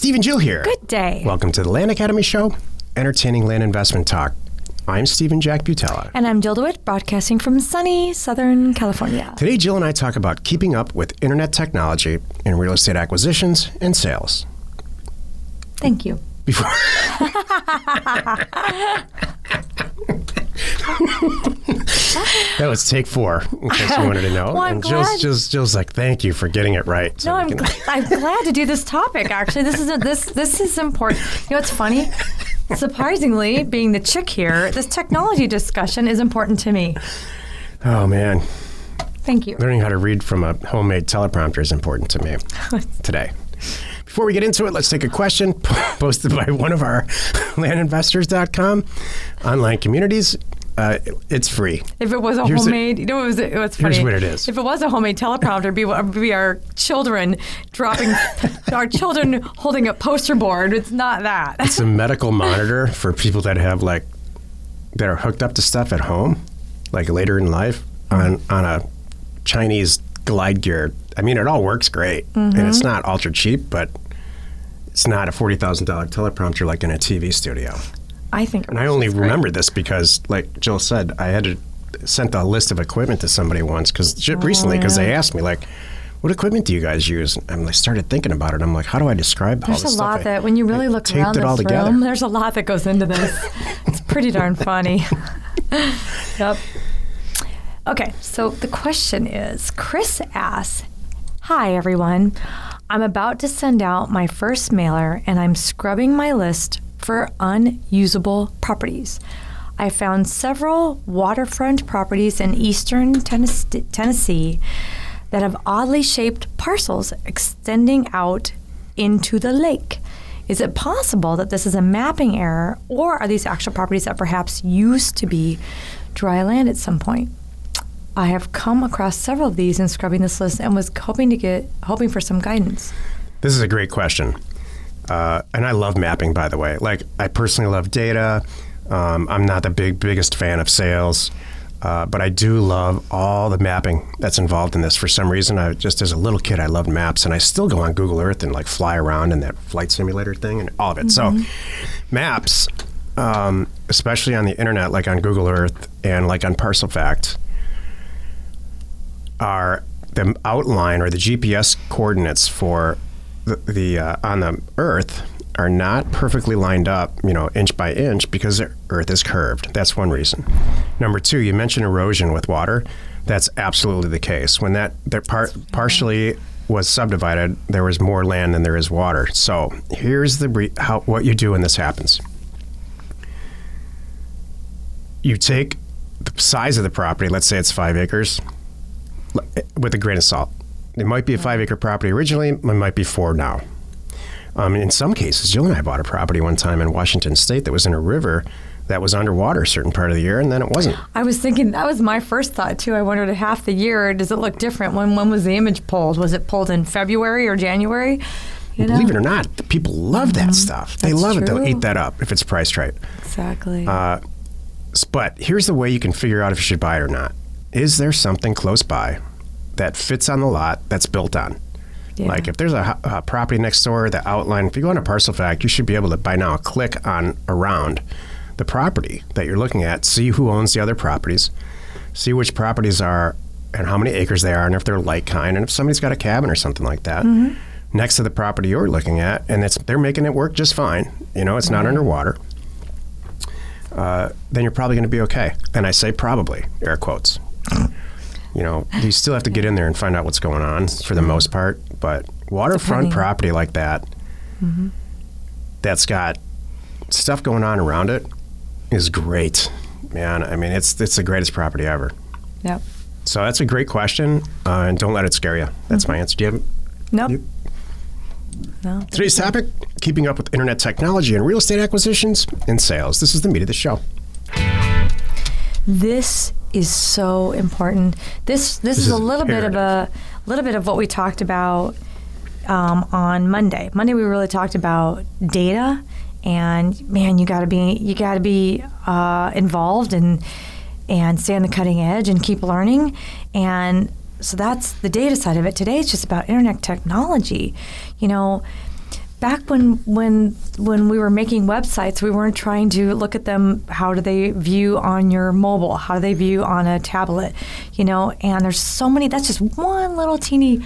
Steve and Jill here. Good day. Welcome to the Land Academy Show, entertaining land investment talk. I'm Steven Jack Butala. And I'm Jill DeWit, broadcasting from sunny Southern California. Today, Jill and I talk about keeping up with internet technology in real estate acquisitions and sales. Thank you. Before that was take four, in case you wanted to know. Well, I'm and Jill's, glad- Jill's, Jill's like, thank you for getting it right. So No, I'm, can- I'm glad to do this topic. Actually, this is a, this this is important. You know, what's funny? Surprisingly, being the chick here, this technology discussion is important to me. oh, man. Thank you. Learning how to read from a homemade teleprompter is important to me today. Before we get into it, let's take a question posted by one of our landinvestors.com online communities. Uh, it's free. If it was a Here's homemade, you know, it was, it was Here's funny. what it is. If it was a homemade teleprompter, be, be our children dropping, our children holding a poster board. It's not that. It's a medical monitor for people that have like that are hooked up to stuff at home, like later in life on on a Chinese glide gear. I mean, it all works great, and it's not ultra cheap, but it's not a forty thousand dollar teleprompter like in a TV studio. I think. And I only remembered this because, like Jill said, I had to sent a list of equipment to somebody once because oh, recently because they asked me like, "What equipment do you guys use?" And I started thinking about it. I'm like, "How do I describe all There's this a stuff?" lot I- that when you really I look around all this together. room, there's a lot that goes into this. it's pretty darn funny. yep. Okay, so the question is Chris asks, Hi everyone. I'm about to send out my first mailer and I'm scrubbing my list for unusable properties. I found several waterfront properties in eastern Tennessee, that have oddly shaped parcels extending out into the lake. Is it possible that this is a mapping error, or are these actual properties that perhaps used to be dry land at some point? I have come across several of these in scrubbing this list and was hoping to get hoping for some guidance. This is a great question. Uh, and I love mapping, by the way. Like, I personally love data. Um, I'm not the big biggest fan of sales, uh, but I do love all the mapping that's involved in this. For some reason, I just as a little kid, I loved maps, and I still go on Google Earth and like fly around in that flight simulator thing and all of it. So, maps, um, especially on the internet, like on Google Earth and like on ParcelFact, are the outline or the GPS coordinates for the, the uh, on the Earth are not perfectly lined up, you know, inch by inch because the Earth is curved. That's one reason. Number two, you mentioned erosion with water. That's absolutely the case. When that that part partially was subdivided, there was more land than there is water. So here's the how what you do when this happens. You take the size of the property. Let's say it's five acres with a grain of salt. It might be a five acre property originally, it might be four now. Um, in some cases, Jill and I bought a property one time in Washington State that was in a river that was underwater a certain part of the year, and then it wasn't. I was thinking that was my first thought too. I wondered half the year does it look different? When when was the image pulled? Was it pulled in February or January? You know? Believe it or not, the people love that stuff. They That's love it. They'll eat that up if it's priced right. Exactly. Uh, But here's the way you can figure out if you should buy it or not. Is there something close by that fits on the lot that's built on? Yeah. Like if there's a, a property next door, the outline, if you go on a ParcelFact, you should be able to by now click on around the property that you're looking at, see who owns the other properties, see which properties are and how many acres they are, and if they're like kind, and if somebody's got a cabin or something like that next to the property you're looking at, and it's they're making it work just fine. You know, it's not underwater. Uh, then you're probably going to be okay. And I say probably, air quotes. You know, you still have to get in there and find out what's going on for the mm-hmm. most part. But waterfront Depending. property like that, mm-hmm. that's got stuff going on around it, is great, man. I mean, it's it's the greatest property ever. yep. So that's a great question, uh, and don't let it scare you. That's my mm-hmm. answer. Do you have Nope. You- No. today's topic? Keeping up with internet technology and real estate acquisitions and sales. This is the meat of the show. This is so important. This this, is, is a little bit of a little bit of what we talked about um, on Monday. Monday we really talked about data, and man, you got to be you got to be uh, involved and and stay on the cutting edge and keep learning. And so that's the data side of it. Today it's just about internet technology. You know, back when when when we were making websites, we weren't trying to look at them. How do they view on your mobile? How do they view on a tablet? You know, and there's so many. That's just one little teeny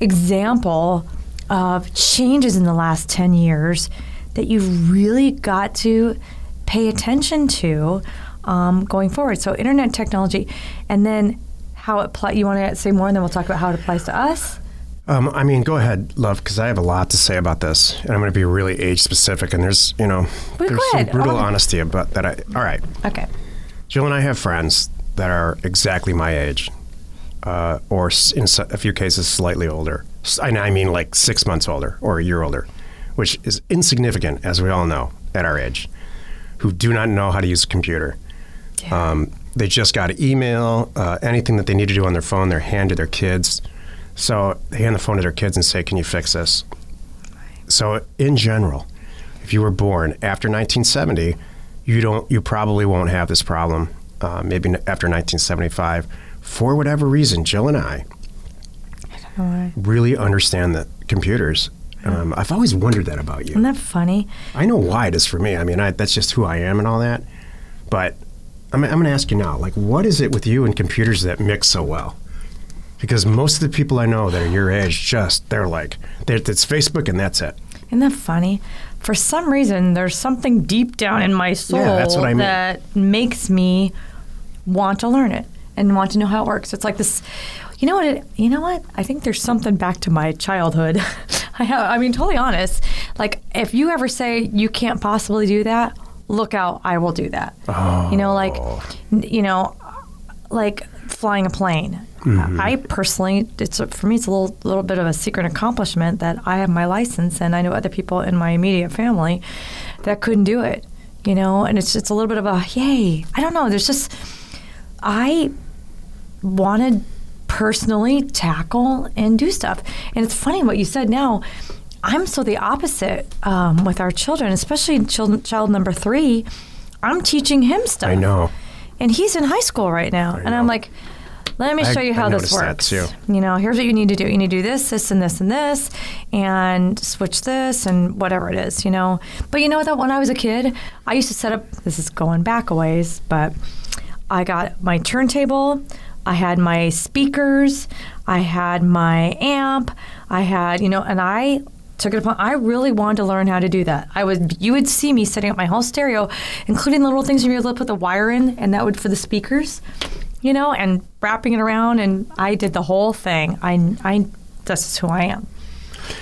example of changes in the last ten years that you've really got to pay attention to um, going forward. So, internet technology, and then how it applies. You want to say more, and then we'll talk about how it applies to us. Um, I mean, go ahead, love, because I have a lot to say about this, and I'm going to be really age specific. And there's, you know, there's some brutal honesty about that. I all right. Okay. Jill and I have friends that are exactly my age, uh, or in a few cases slightly older. And I mean like six months older or a year older, which is insignificant, as we all know, at our age, who do not know how to use a computer. Um, they just got an email, uh, anything that they need to do on their phone, they're hand to their kids. So they hand the phone to their kids and say, "Can you fix this?" So in general, if you were born after 1970, you don't, you probably won't have this problem. Uh, maybe after 1975, for whatever reason, Jill and I right. really understand the computers. Um, I've always wondered that about you. Isn't that funny? I know why it is for me. I mean, I, that's just who I am and all that. But I'm, I'm going to ask you now, like, what is it with you and computers that mix so well? Because most of the people I know that are your age, just they're like, they're, it's Facebook and that's it. Isn't that funny? For some reason, there's something deep down in my soul Yeah, I mean. that makes me want to learn it and want to know how it works. It's like this. You know what? It, you know what? I think there's something back to my childhood. I have. I mean, totally honest. Like, if you ever say you can't possibly do that, look out! I will do that. You know, like, oh. you know, like flying a plane. I personally, it's a, for me, it's a little little bit of a secret accomplishment that I have my license, and I know other people in my immediate family that couldn't do it. You know, and it's it's a little bit of a yay. I don't know. There's just I wanted personally tackle and do stuff, and it's funny what you said now. I'm so the opposite um, with our children, especially child, child number three. I'm teaching him stuff I know. and he's in high school right now. And I'm like, let me I- show you I how this noticed that works. You know, here's what you need to do. You need to do this, this, and this, and this, and switch this, and whatever it is. You know, but you know what? That when I was a kid, I used to set up. This is going back a ways, but I got my turntable. I had my speakers. I had my amp. I had, you know, and I took it upon. I really wanted to learn how to do that. I would, you would see me setting up my whole stereo, including the little things you're able to put the wire in, and that would for the speakers, you know, and wrapping it around. And I did the whole thing. I, I, this is who I am.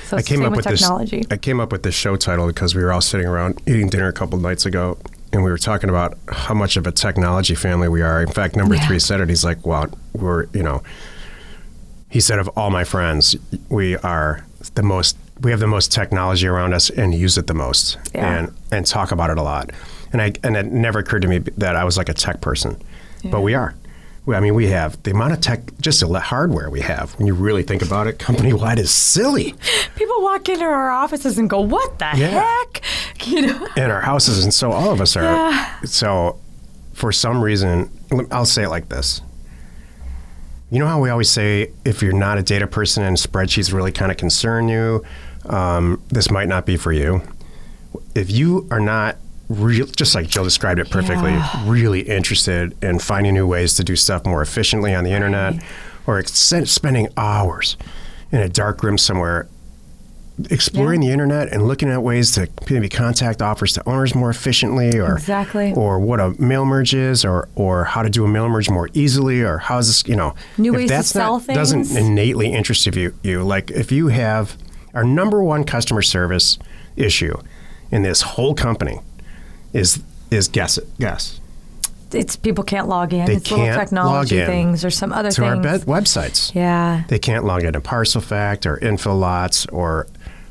So I came up with technology. this. I came up with this show title because we were all sitting around eating dinner a couple nights ago, and we were talking about how much of a technology family we are. In fact, number Yeah. three said it. He's like, "Well, we're you know." He said, "Of all my friends, we are the most. We have the most technology around us and use it the most, Yeah. and and talk about it a lot." And I and it never occurred to me that I was like a tech person, but we are. I mean, we have the amount of tech, just the hardware we have. When you really think about it, company wide is silly. People walk into our offices and go, "What the Yeah. heck?" You know. in our houses, and so all of us are. Yeah. So, for some reason, I'll say it like this. You know how we always say if you're not a data person and spreadsheets really kind of concern you, um, this might not be for you. If you are not real, just like Jill described it perfectly, Yeah. really interested in finding new ways to do stuff more efficiently on the internet, or ex- spending hours in a dark room somewhere exploring Yeah. the internet and looking at ways to maybe contact offers to owners more efficiently or Exactly. or what a mail merge is or or how to do a mail merge more easily or how's this you know New if ways to that's sell not, doesn't innately interest you you like if you have our number one customer service issue in this whole company is is guess it guess It's people can't log in. They it's little can't technology log in things or some other to our be- websites yeah. they can't log into ParcelFact or Infolots or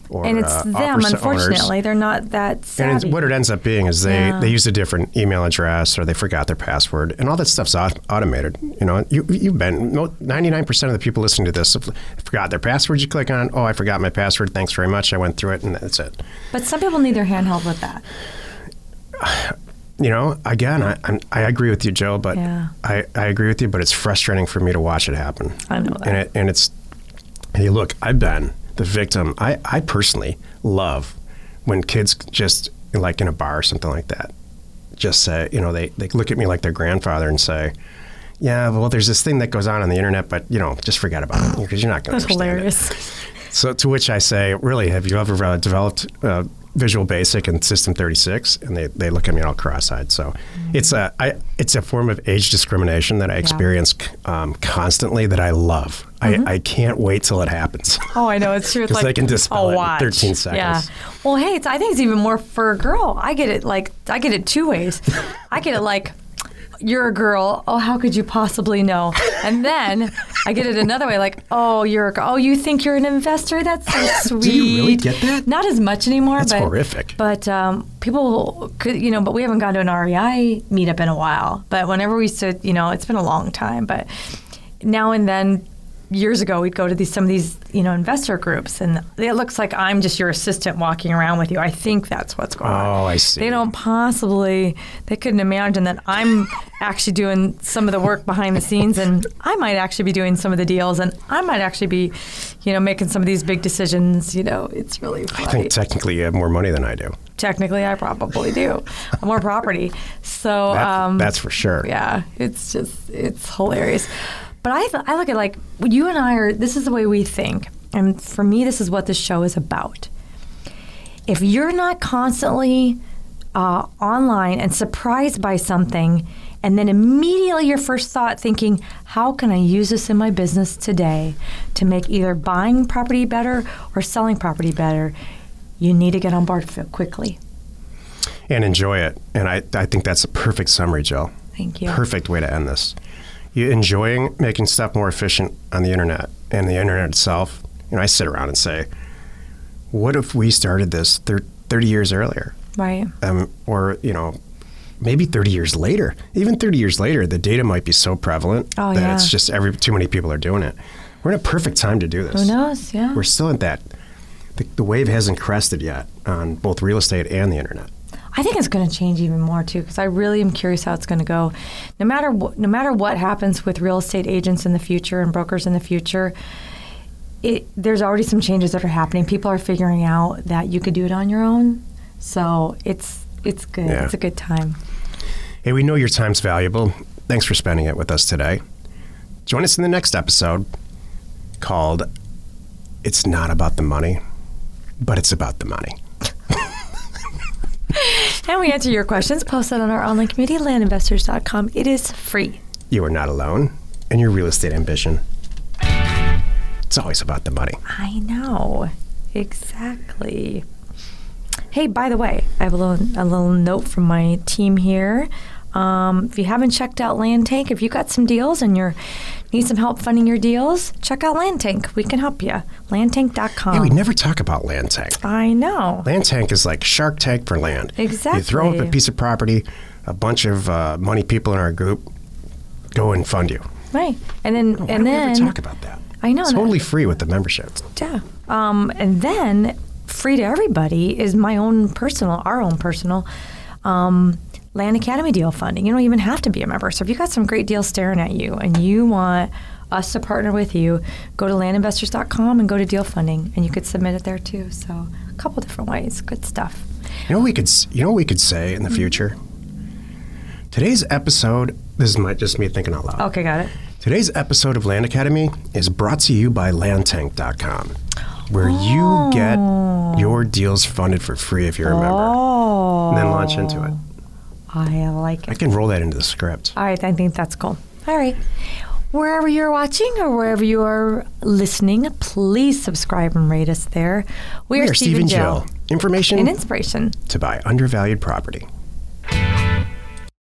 or and it's uh, them, to owners. unfortunately. They're not that And savvy. it's, what it ends up being is they, Yeah. they used a different email address or they forgot their password, and all that stuff's aut- automated. You know, you, you've been ninety nine percent of the people listening to this have forgot their password. You click on, oh, I forgot my password. Thanks very much. I went through it, and that's it. but some people need their handheld with that. You know, again, I, I'm, I agree with you, Joe, but Yeah. I, I agree with you, but it's frustrating for me to watch it happen. I know that. And, it, and it's, hey, look, I've been the victim. I, I personally love when kids just like in a bar or something like that, just say, you know, they, they look at me like their grandfather and say, yeah, well, there's this thing that goes on on the internet, but you know, just forget about it because you're not going to That's understand hilarious. it. So, to which I say, really, have you ever uh, developed uh, Visual Basic and System 36? And they, they look at me all cross-eyed. So, it's a I, it's a form of age discrimination that I experience um, constantly that I love. I, I can't wait till it happens. Oh, I know it's true. It's 'Cause they can dispel oh, it in 13 seconds. Yeah. Well, hey, it's, I think it's even more for a girl. I get it like I get it two ways. I get it like you're a girl. Oh, how could you possibly know? And then I get it another way, like, oh, you're a, oh, you think you're an investor? That's so sweet. Do you really get that? Not as much anymore. That's but, horrific. But um, people could, you know, but we haven't gone to an REI meetup in a while. But whenever we stood, you know, it's been a long time. But now and then, years ago, we'd go to these some of these, you know, investor groups, and it looks like I'm just your assistant walking around with you. I think that's what's going on. Oh, I see. They don't possibly, they couldn't imagine that I'm actually doing some of the work behind the scenes, and I might actually be doing some of the deals, and I might actually be, you know, making some of these big decisions. You know, it's really funny. I think technically you have more money than I do. Technically, I probably do. More property. So, That- um, that's for sure. yeah, it's just, it's hilarious. But I, th- I look at like, you and I are, this is the way we think. And for me, this is what this show is about. If you're not constantly uh, online and surprised by something, and then immediately your first thought thinking, how can I use this in my business today to make either buying property better or selling property better, you need to get on board quickly. and enjoy it. And I, I think that's a perfect summary, Jill. Thank you. Perfect way to end this. You enjoying making stuff more efficient on the internet and the internet itself. You know, I sit around and say, what if we started this 30 years earlier? Right. Um, or, you know, maybe 30 years later. Even 30 years later, the data might be so prevalent Oh, that yeah. it's just every too many people are doing it. We're in a perfect time to do this. Who knows? Yeah. We're still at that. The, the wave hasn't crested yet on both real estate and the internet. I think it's going to change even more too, because I really am curious how it's going to go. No matter wh- no matter what happens with real estate agents in the future and brokers in the future, it, there's already some changes that are happening. People are figuring out that you could do it on your own, so it's it's good. Yeah. It's a good time. Hey, we know your time's valuable. Thanks for spending it with us today. Join us in the next episode called It's Not About the Money, but It's About the Money. And we answer your questions. Post it on our online community, landinvestors.com. It is free. You are not alone in your real estate ambition. It's always about the money. I know. Exactly. Hey, by the way, I have a little a little note from my team here. Um, if you haven't checked out Land Tank, if you got some deals and you need some help funding your deals, check out Land Tank. We can help you. Landtank.com. Hey, we never talk about land tank. I know. Land tank is like Shark Tank for land. Exactly. You throw up a piece of property, a bunch of uh, money people in our group go and fund you. Right. And then Why and then talk about that? I know It's totally free with the membership. Yeah. Um, and then free to everybody is my own personal, our own personal um, Land Academy deal funding. You don't even have to be a member. So if you've got some great deals staring at you and you want us to partner with you, go to landinvestors.com and go to deal funding, and you could submit it there too. So a couple different ways. Good stuff. You know what we could you know what we could say in the mm-hmm. future? Today's episode, this is my, just me thinking out loud. Okay, got it. Today's episode of Land Academy is brought to you by landtank.com, where you get oh. your deals funded for free if you're a member. Oh. And then launch into it. I like it. I can roll that into the script. All right, I think that's cool. All right. Wherever you're watching or wherever you are listening, please subscribe and rate us there. We, We are Steve and Jill. Information and inspiration. to buy undervalued property.